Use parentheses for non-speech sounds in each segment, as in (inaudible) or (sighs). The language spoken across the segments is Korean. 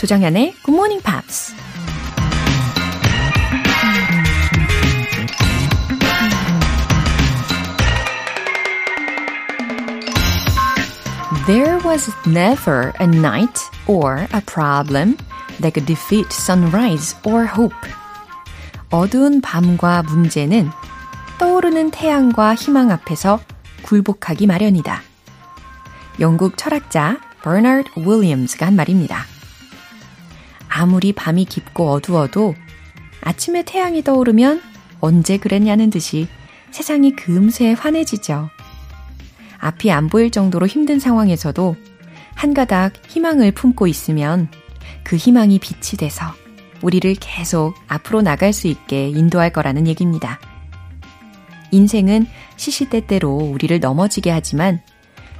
조정현의 Good Morning Pops. There was never a night or a problem that could defeat sunrise or hope. 어두운 밤과 문제는 떠오르는 태양과 희망 앞에서 굴복하기 마련이다. 영국 철학자 버나드 윌리엄스가 한 말입니다. 아무리 밤이 깊고 어두워도 아침에 태양이 떠오르면 언제 그랬냐는 듯이 세상이 금세 환해지죠. 앞이 안 보일 정도로 힘든 상황에서도 한 가닥 희망을 품고 있으면 그 희망이 빛이 돼서 우리를 계속 앞으로 나갈 수 있게 인도할 거라는 얘기입니다. 인생은 시시때때로 우리를 넘어지게 하지만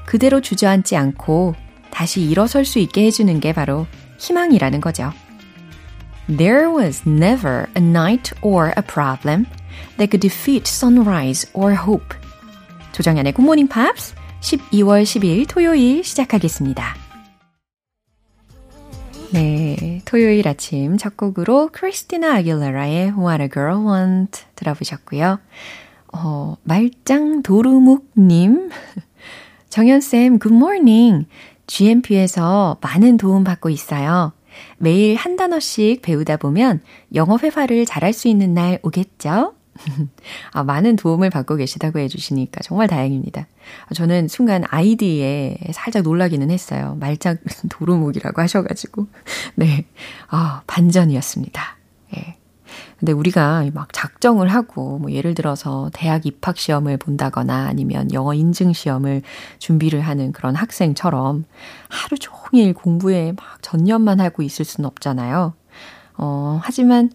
그대로 주저앉지 않고 다시 일어설 수 있게 해주는 게 바로 희망이라는 거죠. There was never a night or a problem that could defeat sunrise or hope. 조정연의 굿모닝 팝스 12월 10일 토요일 시작하겠습니다. 네, 토요일 아침 첫 곡으로 크리스티나 아길레라의 What a Girl Want 들어보셨고요. 어, 말짱 도루묵님. 정연쌤, 굿모닝. GMP에서 많은 도움 받고 있어요. 매일 한 단어씩 배우다 보면 영어 회화를 잘할 수 있는 날 오겠죠? (laughs) 아, 많은 도움을 받고 계시다고 해주시니까 정말 다행입니다. 저는 순간 아이디에 살짝 놀라기는 했어요. 말짝 (laughs) 도루묵이라고 하셔가지고. (laughs) 네. 아, 반전이었습니다. 예. 근데 우리가 막 작정을 하고, 뭐 예를 들어서 대학 입학 시험을 본다거나 아니면 영어 인증 시험을 준비를 하는 그런 학생처럼 하루 종일 공부에 막 전념만 하고 있을 수는 없잖아요. 어, 하지만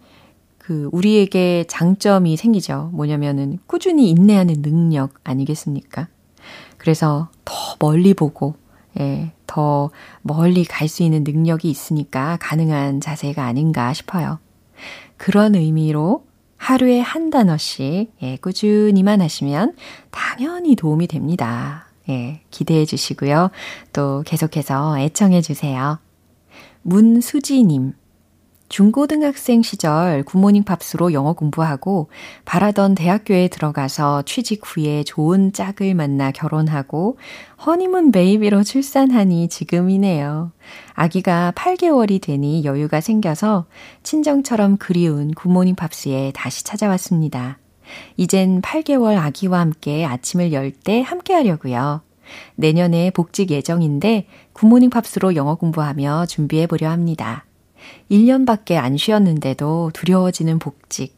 그 우리에게 장점이 생기죠. 뭐냐면은 꾸준히 인내하는 능력 아니겠습니까? 그래서 더 멀리 보고 예, 더 멀리 갈 수 있는 능력이 있으니까 가능한 자세가 아닌가 싶어요. 그런 의미로 하루에 한 단어씩 예, 꾸준히만 하시면 당연히 도움이 됩니다. 예, 기대해 주시고요. 또 계속해서 애청해 주세요. 문수지님. 중고등학생 시절 굿모닝 팝스로 영어 공부하고 바라던 대학교에 들어가서 취직 후에 좋은 짝을 만나 결혼하고 허니문 베이비로 출산하니 지금이네요. 아기가 8개월이 되니 여유가 생겨서 친정처럼 그리운 굿모닝 팝스에 다시 찾아왔습니다. 이젠 8개월 아기와 함께 아침을 열 때 함께 하려고요. 내년에 복직 예정인데 굿모닝 팝스로 영어 공부하며 준비해 보려 합니다. 1년밖에 안 쉬었는데도 두려워지는 복직.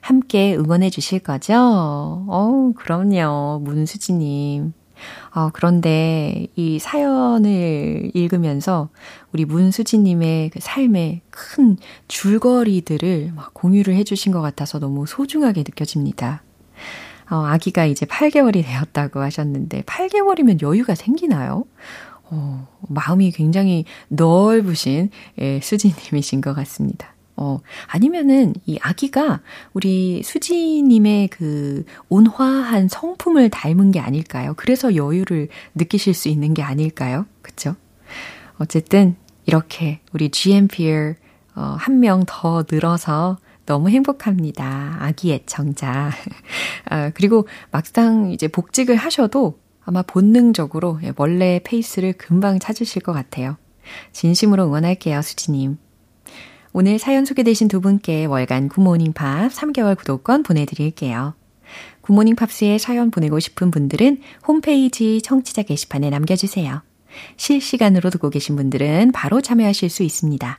함께 응원해 주실 거죠? 어 그럼요. 문수지님. 어, 그런데 이 사연을 읽으면서 우리 문수지님의 그 삶의 큰 줄거리들을 막 공유를 해주신 것 같아서 너무 소중하게 느껴집니다. 어, 아기가 이제 8개월이 되었다고 하셨는데, 8개월이면 여유가 생기나요? 어, 마음이 굉장히 넓으신 예, 수지님이신 것 같습니다. 어, 아니면은 이 아기가 우리 수지님의 그 온화한 성품을 닮은 게 아닐까요? 그래서 여유를 느끼실 수 있는 게 아닐까요? 그쵸? 어쨌든 이렇게 우리 GMPR 어, 한 명 더 늘어서 너무 행복합니다. 아기 애청자. (laughs) 아, 그리고 막상 이제 복직을 하셔도 아마 본능적으로 예, 원래 페이스를 금방 찾으실 것 같아요. 진심으로 응원할게요, 수지님. 오늘 사연 소개되신 두 분께 월간 굿모닝 팝 3개월 구독권 보내드릴게요. 굿모닝 팝스에 사연 보내고 싶은 분들은 홈페이지 청취자 게시판에 남겨주세요. 실시간으로 듣고 계신 분들은 바로 참여하실 수 있습니다.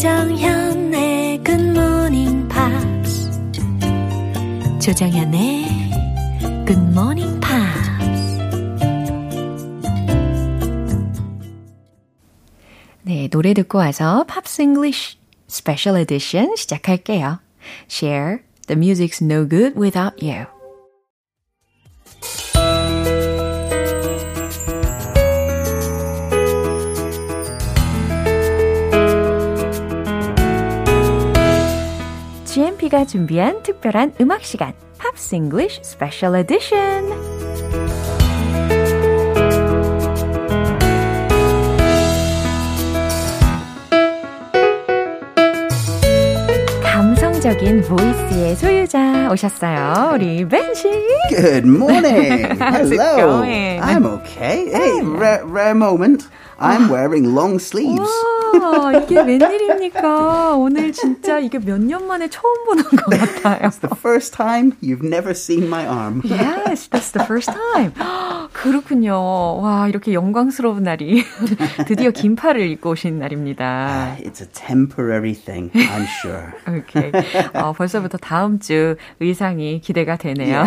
조정현의 Good Morning Pops. 조정현의 Good Morning Pops. 네, 노래 듣고 와서 팝스 잉글리쉬 스페셜 에디션 시작할게요. Share, the music's no good without you. GMP가 준비한 특별한 음악 시간, Pops English Special Edition. 감성적인 보이스의 소유자 오셨어요. 우리 벤 씨. Good morning. Hello. I'm okay. Hey, rare, rare moment. I'm wearing long sleeves. 와, 이게 웬일입니까? 오늘 진짜 이게 몇 년 만에 처음 보는 것 같아요. The first time you've never seen my arm. Yes, that's the first time. 그렇군요. 와, 이렇게 영광스러운 날이 드디어 긴팔을 입고 오신 날입니다. It's a temporary thing, I'm sure. 오케이. 어, 벌써부터 다음 주 의상이 기대가 되네요.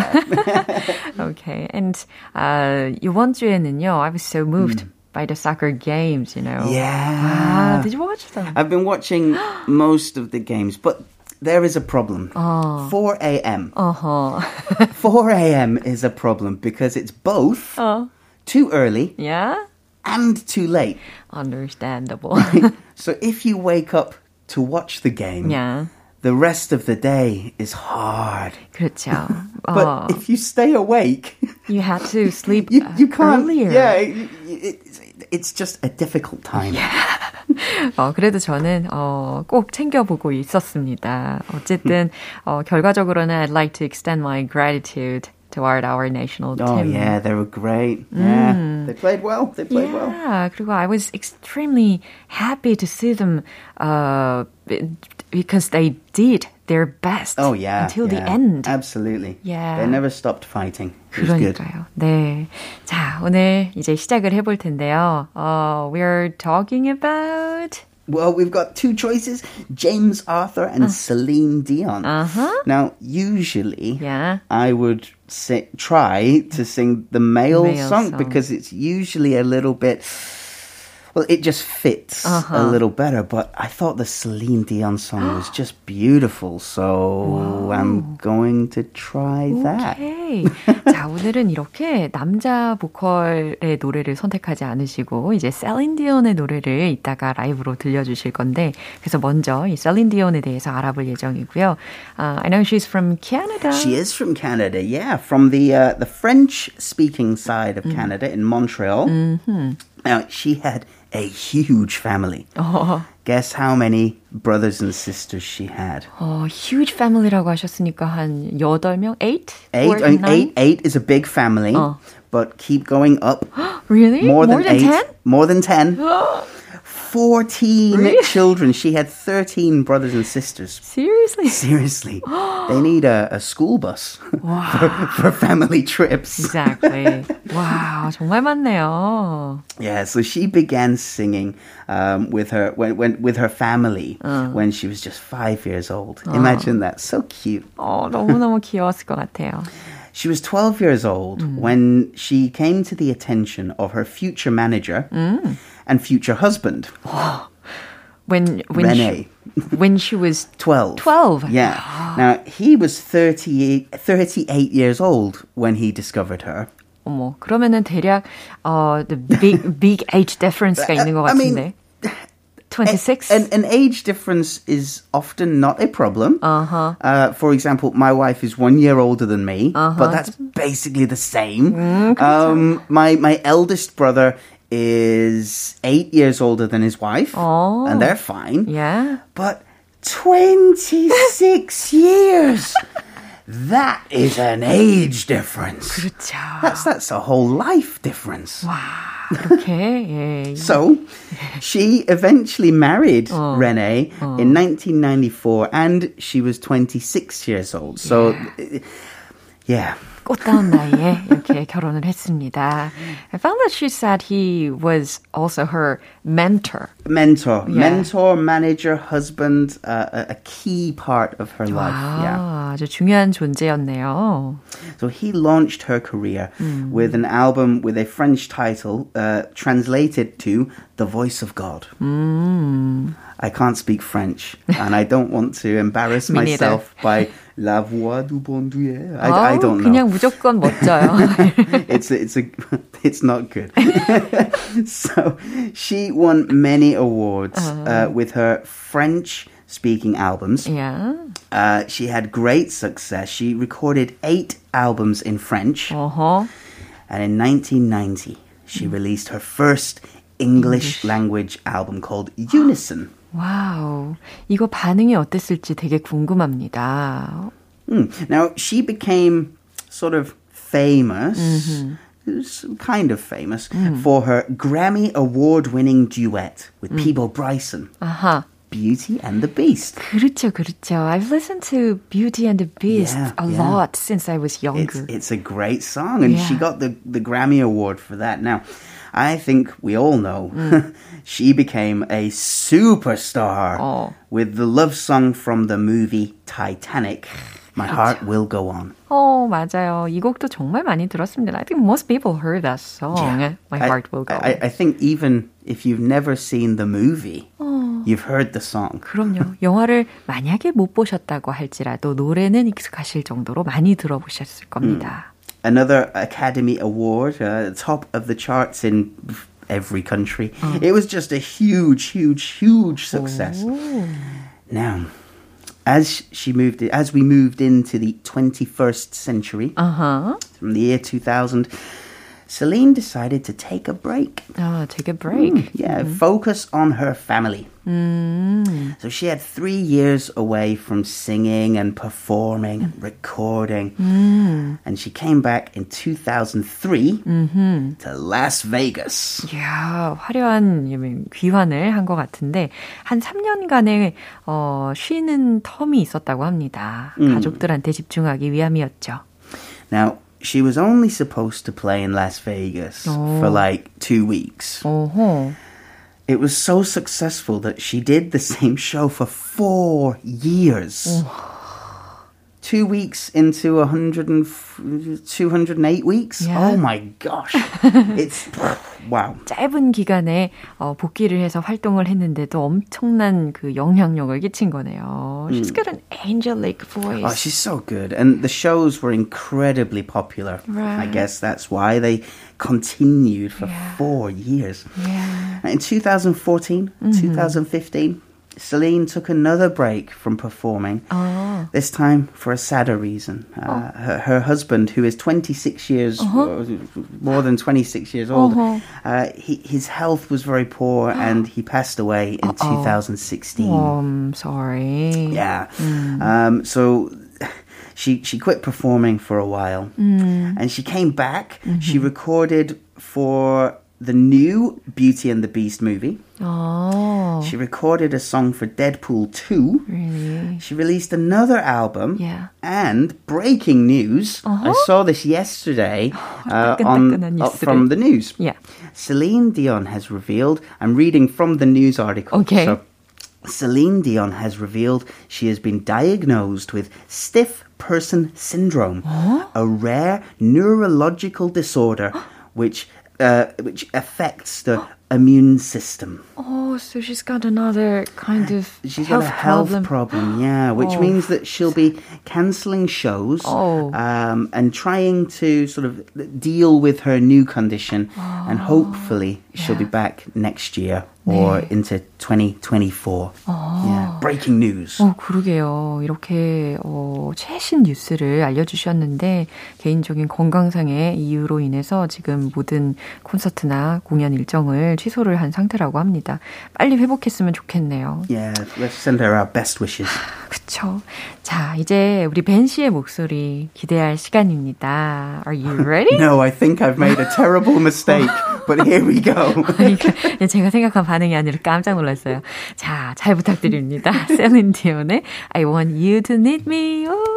okay. And uh, 이번 주에는요, I was so moved by the soccer games, you know. Yeah. Wow, did you watch them? I've been watching (gasps) most of the games, but there is a problem. Oh. 4 a.m. Uh-huh. (laughs) 4 a.m. is a problem because it's both 어. too early Yeah? and too late. Understandable. (laughs) (laughs) So if you wake up to watch the game, yeah. the rest of the day is hard. 그렇죠. But 어, if you stay awake, you had to sleep you, you uh, can't. earlier. Yeah, it, it, it's just a difficult time. (laughs) 어, 그래도 저는 어, 꼭 챙겨보고 있었습니다. 어쨌든 어, 결과적으로는 I'd like to extend my gratitude toward our national Oh team. yeah, they were great. Yeah, they played well. They played well. Yeah, 그리고 I was extremely happy to see them uh, because they did their best Oh yeah, until the yeah. end. Absolutely. Yeah. they never stopped fighting. It was good. 그러니까요. 네. 자, 오늘 이제 시작을 해볼 텐데요. 어, we're talking about Well, we've got two choices: James Arthur and Celine Dion. Uh-huh. Now, usually, Yeah. I would si- try to sing the male, Male song, song. because it's usually a little bit. Well, it just fits Uh-huh. a little better, but I thought the Celine Dion song was (gasps) just beautiful, so I'm going to try that. 오케이. 자, 오늘은 이렇게 남자 보컬의 노래를 선택하지 않으시고 이제 셀린 디온의 노래를 이따가 라이브로 들려주실 건데 그래서 먼저 이 셀린 디온에 대해서 알아볼 예정이고요. Uh, I know she's from Canada. She is from Canada, yeah, from the uh, the French speaking side of Canada in Montreal. Now she had a huge family. Guess how many brothers and sisters she had? 어, huge family라고 하셨으니까 한 8명? 8? Eight. Or I mean, nine? eight. Eight is a big family, Oh. but keep going up. (gasps) Really? More than eight. 10? More than (gasps) ten. Fourteen children. She had thirteen brothers and sisters. Seriously? Seriously, (gasps) they need a, a school bus (laughs) for, for family trips. Exactly. (laughs) 와, 정말 많네요. Yeah, so she began singing um, with her when, when with her family when she was just five years old. Imagine that, so cute. 어, 너무너무 귀여웠을 것 같아요. She was 12 years old when she came to the attention of her future manager and future husband, (gasps) When, when Rene. She, when she was (laughs) 12. 12. Yeah. (gasps) Now, he was 38, 38 years old when he discovered her. 어머, 그러면은 대략 어 the big (laughs) big age difference가 있는 것 I mean, 같은데. 26? An, an age difference is often not a problem. Uh-huh. Uh, for example, my wife is one year older than me, but that's basically the same. Mm, um, my my eldest brother is eight years older than his wife, Oh. and they're fine. yeah. But twenty six years. That is an age difference. 그렇죠. That's that's a whole life difference. (laughs) 이렇게 예. So she eventually married Rene in 1994 and she was 26 years old. So, yeah. 꽃다운 나이에 이렇게 결혼을 했습니다. I found that she said he was also her mentor. Mentor, yeah. mentor, manager, husband, uh, a key part of her life. 와, yeah. 아주 중요한 존재였네요. So he launched her career mm. with an album with a French title uh, translated to The Voice of God. Mm. I can't speak French and I don't want to embarrass myself (laughs) by La Voix du Bon Dieu. I, I don't know. 그냥 무조건 멋져요. (laughs) it's a, it's a it's not good. (laughs) so she won many awards uh, with her French speaking albums. Yeah. Uh, she had great success. She recorded eight albums in French. Uh-huh. And in 1990, she released her first English, English. language album called Unison. 와우. 이거 반응이 어땠을지 되게 궁금합니다. Mm. Now, she became sort of famous. Mm-hmm. Kind of famous mm. for her Grammy award winning duet with mm. Peebo Bryson. Uh-huh. Beauty and the Beast. 그렇죠, 그렇죠. I've listened to Beauty and the Beast yeah, a yeah. lot since I was younger. It's, it's a great song, and yeah. she got the, the Grammy Award for that. Now, I think we all know mm. (laughs) she became a superstar oh. with the love song from the movie Titanic. My heart will go on. 어, 맞아요. 이 곡도 정말 많이 들었습니다. I think most people heard that song. Yeah. My heart I, will go I, on. I think even if you've never seen the movie, 어. you've heard the song. 그럼요. (laughs) 영화를 만약에 못 보셨다고 할지라도 노래는 익숙하실 정도로 많이 들어보셨을 겁니다. 음. another Academy Award, uh, top of the charts in every country. Oh. It was just a huge, huge, huge success. Oh. Now, as she moved, as we moved into the 21st century, uh-huh. from the year 2000, Celine decided to take a break. Oh, take a break. Mm, yeah, mm. focus on her family. Mm. So she had three years away from singing and performing and recording. Mm. And she came back in 2003 mm-hmm. to Las Vegas. 이야, 화려한 귀환을 한 것 같은데, 한 3년간의 어, 쉬는 텀이 있었다고 합니다. 가족들한테 집중하기 위함이었죠. Now, she was only supposed to play in Las Vegas oh. for like two weeks. Uh-huh. It was so successful that she did the (laughs) same show for four years. Oh Two weeks into 100 and 208 weeks? Yeah. Oh my gosh. (laughs) it's wow. 짧은 기간에 어, 복귀를 해서 활동을 했는데도 엄청난 그 영향력을 끼친 거네요. She's got an angelic voice. Oh, she's so good. And the shows were incredibly popular. Right. I guess that's why they continued for yeah. four years. Yeah. In 2014, mm-hmm. 2015, Celine took another break from performing, oh. this time for a sadder reason. Uh, oh. her, her, husband, who is 26 years, uh-huh. more than 26 years old, uh-huh. uh, he, his health was very poor (gasps) and he passed away in Uh-oh. 2016. Oh, I'm sorry. Yeah. Mm. Um, so (sighs) she she quit performing for a while, mm. and she came back. Mm-hmm. She recorded for the new Beauty and the Beast movie. Oh. She recorded a song for Deadpool 2. Really? She released another album. Yeah. And breaking news, uh-huh. I saw this yesterday (laughs) uh, on, uh, from the news. Yeah. Celine Dion has revealed, I'm reading from the news article. Okay. So, Celine Dion has revealed she has been diagnosed with stiff person syndrome, huh? a rare neurological disorder (gasps) which uh, which affects the immune system. Oh, so she's got another kind of she's health got a health problem, problem yeah, which oh. means that she'll be cancelling shows oh. um, and trying to sort of deal with her new condition, oh. and hopefully she'll yeah. be back next year or 네. into 2024. 어. Yeah, breaking news. 어, 그러게요. 이렇게 어, 최신 뉴스를 알려주셨는데 개인적인 건강상의 이유로 인해서 지금 모든 콘서트나 공연 일정을 취소를 한 상태라고 합니다. 빨리 회복했으면 좋겠네요. Yeah, let's send her our best wishes. 그쵸. 자, 이제 우리 벤 씨의 목소리 기대할 시간입니다. Are you ready? no, I think I've made a terrible mistake. But here we go. 제가 생각한 반응이 아니라 깜짝 놀랐어요. 자, 잘 부탁드립니다. 셀린 디온의 I want you to need me. 오.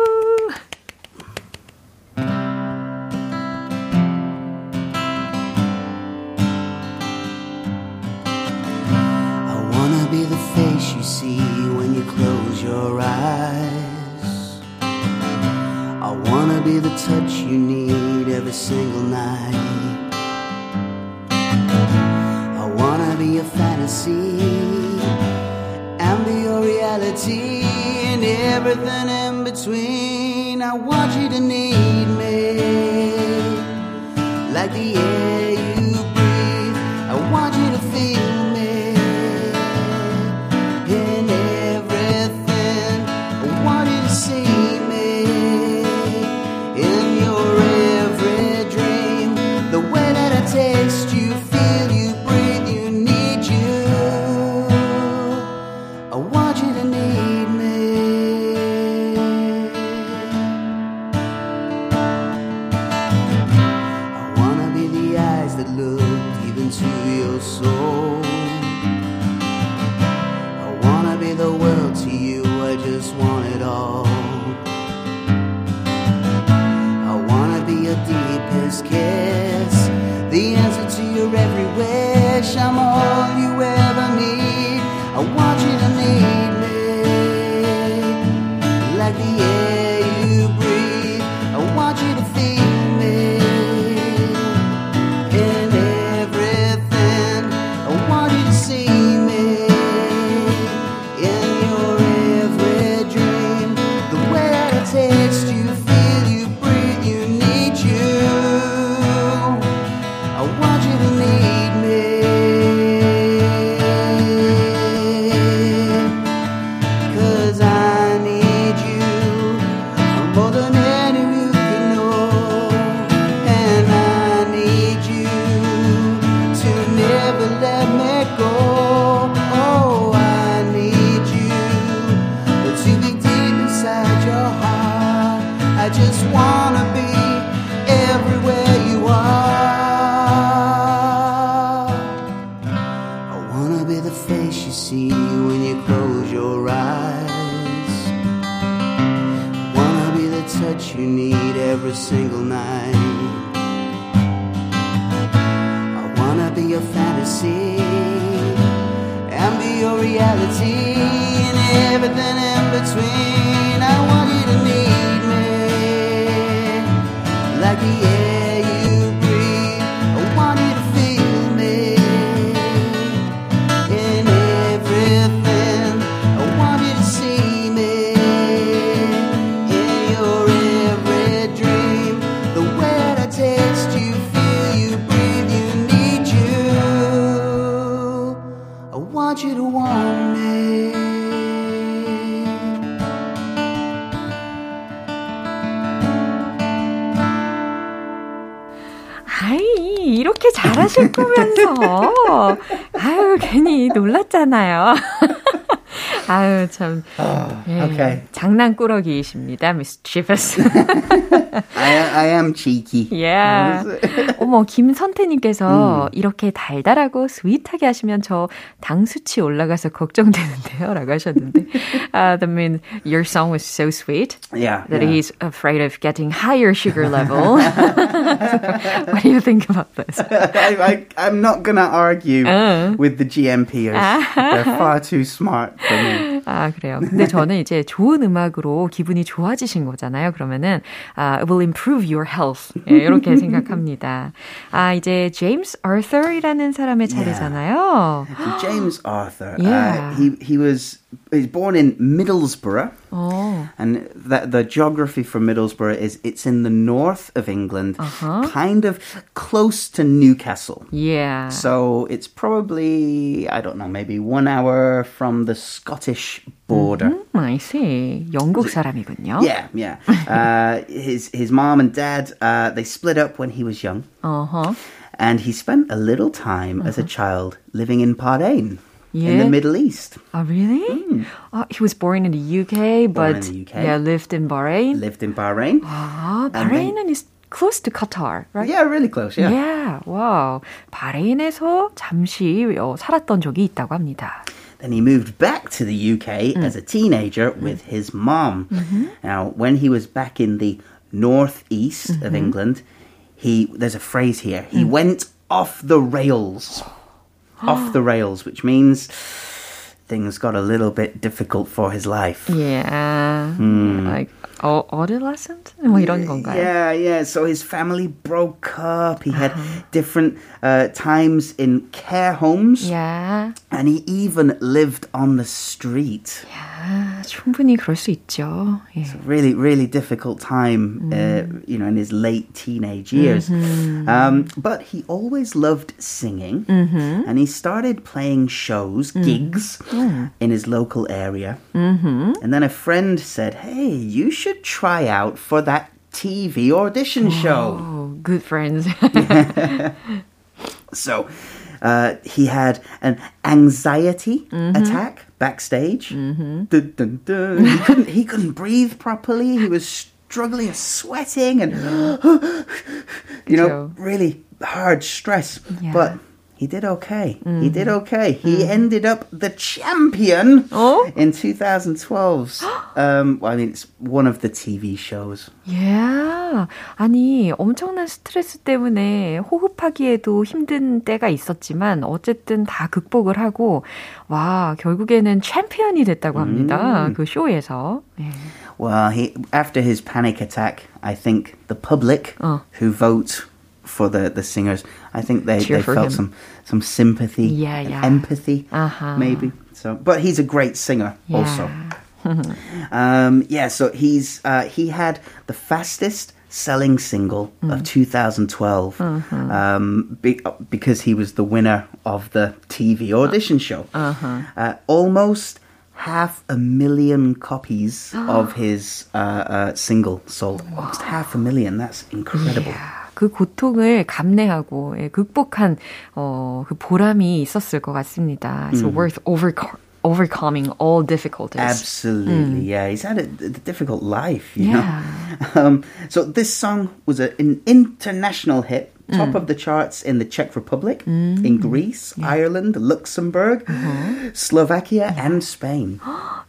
You need every single night. I wanna be a fantasy and be your reality and everything in between. I want you to need me like the air touch you need every single night. I wanna be your fantasy and be your reality and everything in between. I want you to need me like the air 하실 거면서. 아유, 괜히 놀랐잖아요. 아유, 참. 예, okay. 장난꾸러기이십니다, mischievous. I, I am cheeky. Yeah. 어머, 김선태님께서 이렇게 달달하고 스윗하게 하시면 저 당 수치 올라가서 걱정되는데요. 라고 하셨는데. (laughs) Uh, that means your song was so sweet Yeah. that yeah. he's afraid of getting higher sugar level. what (laughs) do you think about this? I, (laughs) I, I'm not going to argue Uh. with the GMPers. They're far too smart for me. 아, 그래요. 근데 저는 이제 좋은 음악으로 기분이 좋아지신 거잖아요. 그러면은, 아, it will improve your health. 예, 이렇게 생각합니다. 아, 이제 제임스 아서이라는 사람의 차례잖아요. James Arthur. Yeah. Uh, he he was he was born in Middlesbrough, 어, and the the geography for Middlesbrough is it's in the north of England, kind of close to Newcastle. yeah. So it's probably I don't know maybe one hour from the Scottish border. I see. 영국 사람이군요. Yeah, yeah. (laughs) Uh, his his mom and dad uh, they split up when he was young, 어허. and he spent a little time as a child living in Bahrain in Yeah. the Middle East. Oh, really? Uh, he was born in the UK, Born but in the UK. yeah, lived in Bahrain. Lived in Bahrain. 아, And then- 바레인은 is close to Qatar, right? Yeah, really close. Yeah. Yeah, wow. 바레인에서 잠시 어, 살았던 적이 있다고 합니다. Then he moved back to the UK as a teenager with his mom. Now, when he was back in the northeast of England, he there's a phrase here. He went off the rails. off the rails, which means things got a little bit difficult for his life. Yeah. Hmm. Like 어, adolescent? 뭐 이런 건가요? Yeah, yeah. So his family broke up. He had different uh, times in care homes. Yeah. And he even lived on the street. 아, 충분히 그럴 수 있죠. 예. Really, really difficult time, uh, you know, in his late teenage years. Um, but he always loved singing, and he started playing shows, gigs, in his local area. And then a friend said, "Hey, you should try out for that TV audition show." Oh, good friends. (laughs) So uh, he had an anxiety attack backstage. Dun, dun, dun. He couldn't he couldn't breathe properly. He was struggling, sweating, and (gasps) you know, really hard stress. Yeah. But he did okay. He did okay. He ended up the champion Oh? in 2012's. (gasps) um, well, I mean, it's one of the TV shows. yeah. 아니, 엄청난 스트레스 때문에 호흡하기에도 힘든 때가 있었지만 어쨌든 다 극복을 하고 와, 결국에는 챔피언이 됐다고 합니다. 그 쇼에서. 예. Well, he after his panic attack, I think the public Oh. who vote for the, the singers, I think they, Cheer they felt him. some some sympathy, Yeah, yeah. empathy, Uh-huh. maybe. So, but he's a great singer also. Yeah. (laughs) Um, yeah, so he's uh, he had the fastest selling single Mm. of 2012 Uh-huh. um, be, because he was the winner of the TV audition show. Uh-huh. Uh, almost half a million copies (gasps) of his uh, uh, single sold. Almost half a million. That's incredible. 그 고통을 감내하고 예, 극복한 어, 그 보람이 있었을 것 같습니다. So worth overco- overcoming all difficulties. Absolutely, yeah. He's had a, a difficult life, you Yeah. know. Um, so this song was a, an international hit, top of the charts in the Czech Republic, in Greece, Ireland, Luxembourg, Slovakia, and Spain.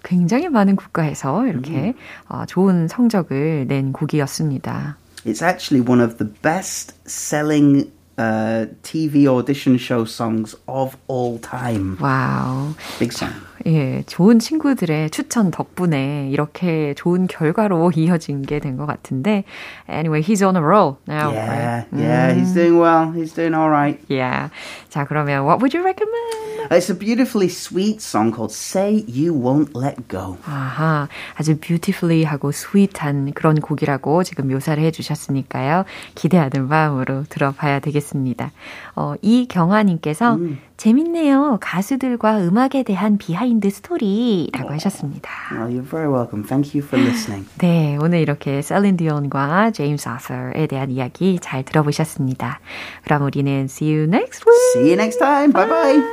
굉장히 많은 국가에서 이렇게 어, 좋은 성적을 낸 곡이었습니다. It's actually one of the best-selling uh, TV audition show songs of all time. Wow. Big song. 예, 좋은 친구들의 추천 덕분에 이렇게 좋은 결과로 이어진 게 된 것 같은데. Anyway, he's on a roll now. Yeah, right? yeah, he's doing well. He's doing all right. Yeah. 자, 그러면 what would you recommend? It's a beautifully sweet song called "Say You Won't Let Go." 아하, 아주 beautifully 하고 sweet한 그런 곡이라고 지금 묘사를 해주셨으니까요. 기대하는 마음으로 들어봐야 되겠습니다. 어, 이경화님께서 재밌네요. 가수들과 음악에 대한 비하인드 스토리라고 하셨습니다. Oh, you're very welcome. Thank you for listening. (laughs) 네, 오늘 이렇게 셀린 디온과 제임스 아서에 대한 이야기 잘 들어보셨습니다. 그럼 우리는 see you next week. See you next time. Bye bye.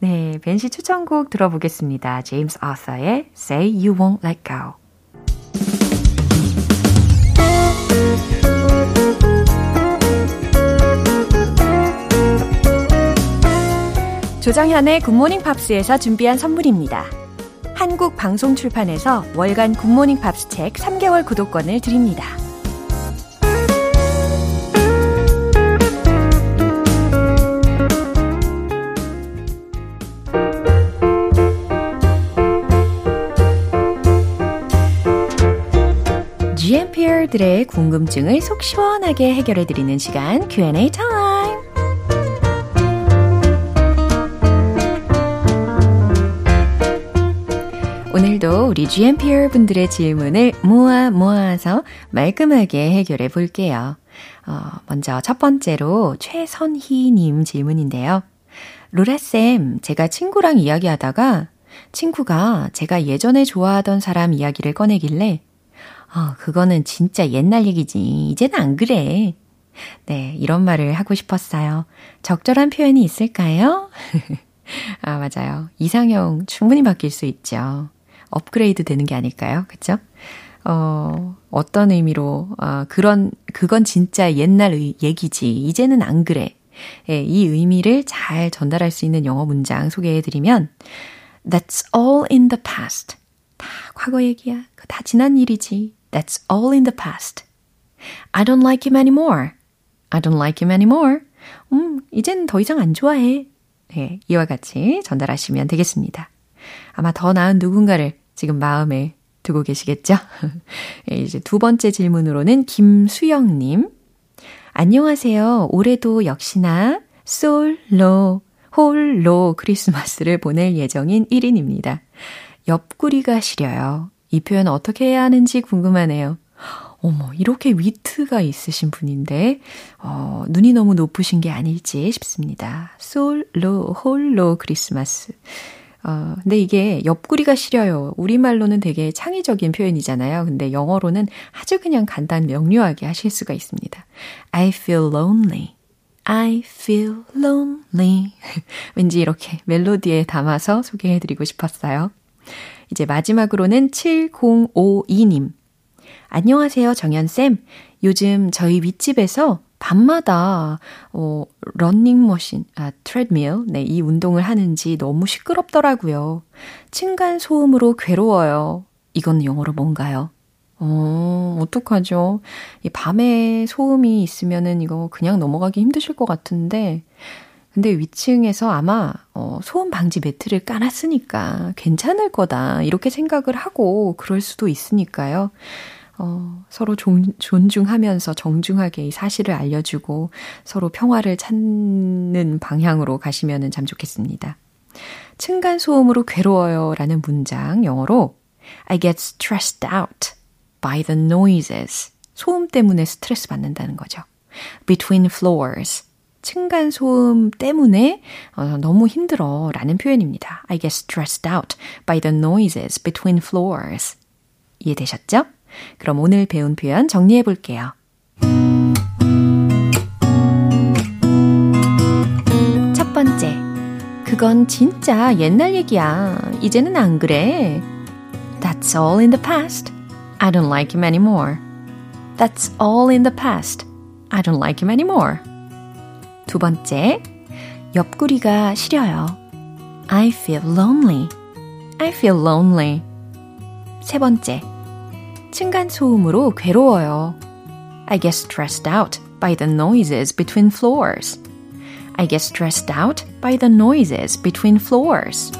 네, 벤 씨 추천곡 들어보겠습니다. 제임스 아서의 Say You Won't Let Go. 조정현의 굿모닝 팝스에서 준비한 선물입니다. 한국 방송 출판에서 월간 굿모닝 팝스 책 3개월 구독권을 드립니다. GMPer들의 궁금증을 속 시원하게 해결해드리는 시간 Q&A 타임. 오늘도 우리 GMPR 분들의 질문을 모아 모아서 말끔하게 해결해 볼게요. 어, 먼저 첫 번째로 최선희님 질문인데요. 로라쌤, 제가 친구랑 이야기하다가 친구가 제가 예전에 좋아하던 사람 이야기를 꺼내길래 아, 그거는 진짜 옛날 얘기지. 이제는 안 그래. 네, 이런 말을 하고 싶었어요. 적절한 표현이 있을까요? (laughs) 아, 맞아요. 이상형 충분히 바뀔 수 있죠. 업그레이드 되는 게 아닐까요? 그쵸? 어, 어떤 의미로, 아, 그런, 그건 진짜 옛날 의, 얘기지. 이제는 안 그래. 예, 이 의미를 잘 전달할 수 있는 영어 문장 소개해드리면, That's all in the past. 다 과거 얘기야. 다 지난 일이지. That's all in the past. I don't like him anymore. I don't like him anymore. 음, 이젠 더 이상 안 좋아해. 예, 이와 같이 전달하시면 되겠습니다. 아마 더 나은 누군가를 지금 마음에 두고 계시겠죠? (laughs) 예, 이제 두 번째 질문으로는 김수영님. 안녕하세요. 올해도 역시나 솔로, 홀로 크리스마스를 보낼 예정인 1인입니다. 옆구리가 시려요. 이 표현 어떻게 해야 하는지 궁금하네요. 어머, 이렇게 위트가 있으신 분인데, 어, 눈이 너무 높으신 게 아닐지 싶습니다. 솔로, 홀로 크리스마스. 어, 근데 이게 옆구리가 시려요. 우리말로는 되게 창의적인 표현이잖아요. 근데 영어로는 아주 그냥 간단 명료하게 하실 수가 있습니다. I feel lonely. I feel lonely. (laughs) 왠지 이렇게 멜로디에 담아서 소개해드리고 싶었어요. 이제 마지막으로는 7052님. 안녕하세요, 정연쌤. 요즘 저희 윗집에서 밤마다, 어, 런닝머신, 아, 트레드밀, 네, 이 운동을 하는지 너무 시끄럽더라고요. 층간 소음으로 괴로워요. 이건 영어로 뭔가요? 어, 어떡하죠? 이 밤에 소음이 있으면은 이거 그냥 넘어가기 힘드실 것 같은데, 근데 위층에서 아마 어, 소음 방지 매트를 깔았으니까 괜찮을 거다 이렇게 생각을 하고 그럴 수도 있으니까요. 어, 서로 존, 존중하면서 정중하게 이 사실을 알려주고 서로 평화를 찾는 방향으로 가시면 참 좋겠습니다. 층간소음으로 괴로워요 라는 문장 영어로 I get stressed out by the noises. 소음 때문에 스트레스 받는다는 거죠. Between floors. 층간 소음 때문에 어, 너무 힘들어 라는 표현입니다. I get stressed out by the noises between floors. 이해되셨죠? 그럼 오늘 배운 표현 정리해 볼게요. 첫 번째. 그건 진짜 옛날 얘기야. 이제는 안 그래. That's all in the past. I don't like him anymore. That's all in the past. I don't like him anymore. 두 번째. 옆구리가 시려요. I feel lonely. I feel lonely. 세 번째. 층간소음으로 괴로워요. I get stressed out by the noises between floors. I get stressed out by the noises between floors.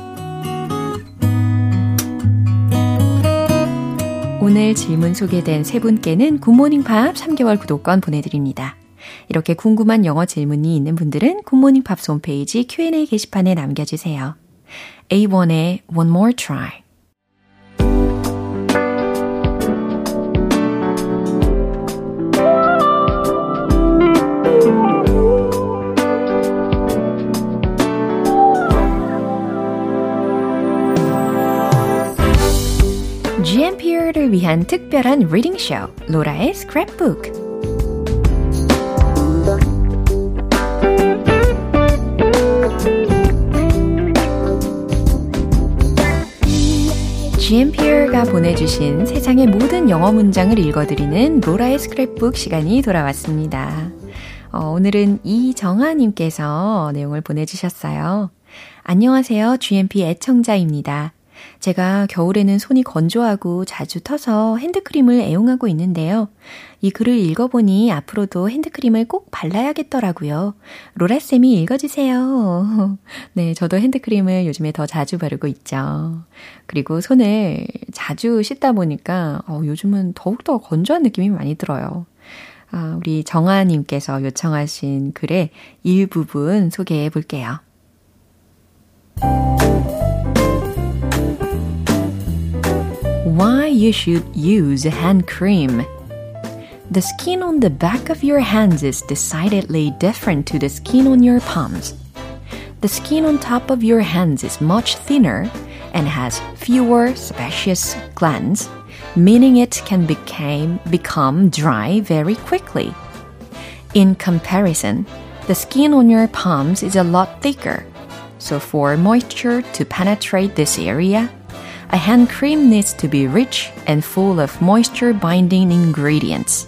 오늘 질문 소개된 세 분께는 굿모닝 팝 3개월 구독권 보내드립니다. 이렇게 궁금한 영어 질문이 있는 분들은 굿모닝 팝스 홈페이지 Q&A 게시판에 남겨주세요. A1의 One More Try 위한 특별한 reading 쇼 로라의 스크랩북 GMP가 보내주신 세상의 모든 영어 문장을 읽어드리는 로라의 스크랩북 시간이 돌아왔습니다. 어, 오늘은 이정아님께서 내용을 보내주셨어요. 안녕하세요. GMP 애청자입니다. 제가 겨울에는 손이 건조하고 자주 터서 핸드크림을 애용하고 있는데요. 이 글을 읽어보니 앞으로도 핸드크림을 꼭 발라야겠더라고요. 로라쌤이 읽어주세요. (laughs) 네, 저도 핸드크림을 요즘에 더 자주 바르고 있죠. 그리고 손을 자주 씻다 보니까 어, 요즘은 더욱더 건조한 느낌이 많이 들어요. 아, 우리 정아님께서 요청하신 글의 일부분 소개해 볼게요. Why you should use hand cream. The skin on the back of your hands is decidedly different to the skin on your palms. The skin on top of your hands is much thinner and has fewer sebaceous glands, meaning it can became, become dry very quickly. In comparison, the skin on your palms is a lot thicker. So for moisture to penetrate this area, A hand cream needs to be rich and full of moisture binding ingredients.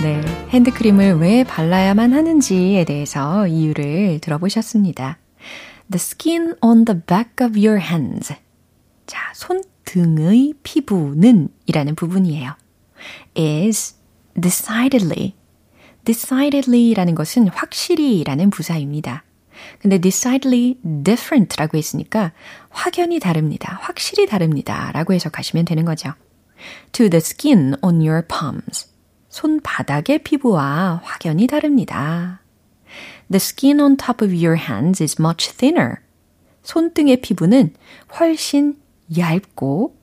네, 핸드크림을 왜 발라야만 하는지에 대해서 이유를 들어보셨습니다. The skin on the back of your hands. 자, 손등의 피부는 이라는 부분이에요. is decidedly. decidedly라는 것은 확실히라는 부사입니다. 근데 decidedly different라고 했으니까 확연히 다릅니다. 확실히 다릅니다. 라고 해석하시면 되는 거죠. To the skin on your palms. 손바닥의 피부와 확연히 다릅니다. The skin on top of your hands is much thinner. 손등의 피부는 훨씬 얇고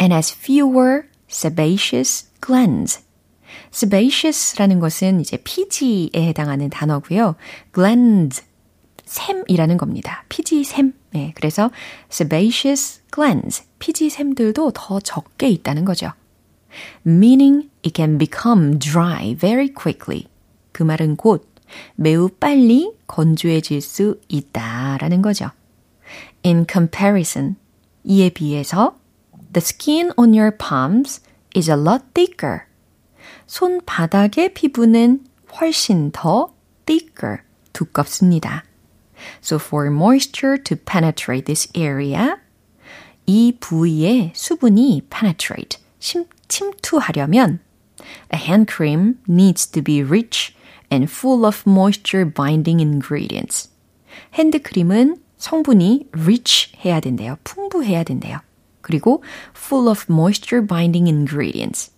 and has fewer sebaceous glands. sebaceous라는 것은 이제 피지에 해당하는 단어고요. glands 샘이라는 겁니다. 피지샘. 네, 그래서 sebaceous glands, 피지샘들도 더 적게 있다는 거죠. meaning it can become dry very quickly. 그 말은 곧 매우 빨리 건조해질 수 있다라는 거죠. In comparison, 이에 비해서 the skin on your palms is a lot thicker. 손바닥의 피부는 훨씬 더 thicker, 두껍습니다. So for moisture to penetrate this area, 이 부위에 수분이 penetrate, 침, 침투하려면 a hand cream needs to be rich and full of moisture binding ingredients. 핸드크림은 성분이 rich 해야 된대요. 풍부해야 된대요. 그리고 full of moisture binding ingredients.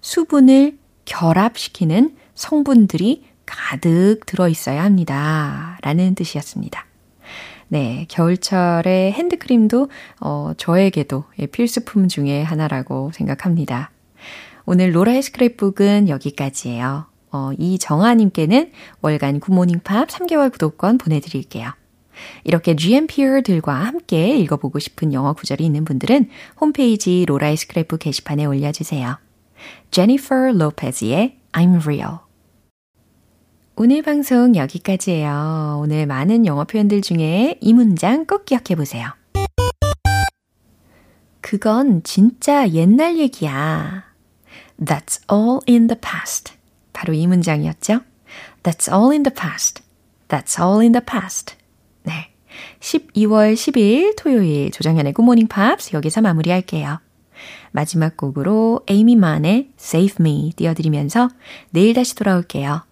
수분을 결합시키는 성분들이 가득 들어 있어야 합니다. 라는 뜻이었습니다. 네, 겨울철에 핸드크림도 어, 저에게도 필수품 중에 하나라고 생각합니다. 오늘 로라의 스크랩북은 여기까지예요. 어, 이정아님께는 월간 굿모닝 팝 3개월 구독권 보내드릴게요. 이렇게 GMPR들과 함께 읽어보고 싶은 영어 구절이 있는 분들은 홈페이지 로라의 스크랩북 게시판에 올려주세요. 제니퍼 로페즈의 I'm Real 오늘 방송 여기까지예요. 오늘 많은 영어 표현들 중에 이 문장 꼭 기억해 보세요. 그건 진짜 옛날 얘기야. That's all in the past. 바로 이 문장이었죠. That's all in the past. That's all in the past. 네. 12월 10일 토요일 조정현의 굿모닝 팝스 여기서 마무리할게요. 마지막 곡으로 에이미 만의 Save Me 띄워드리면서 내일 다시 돌아올게요.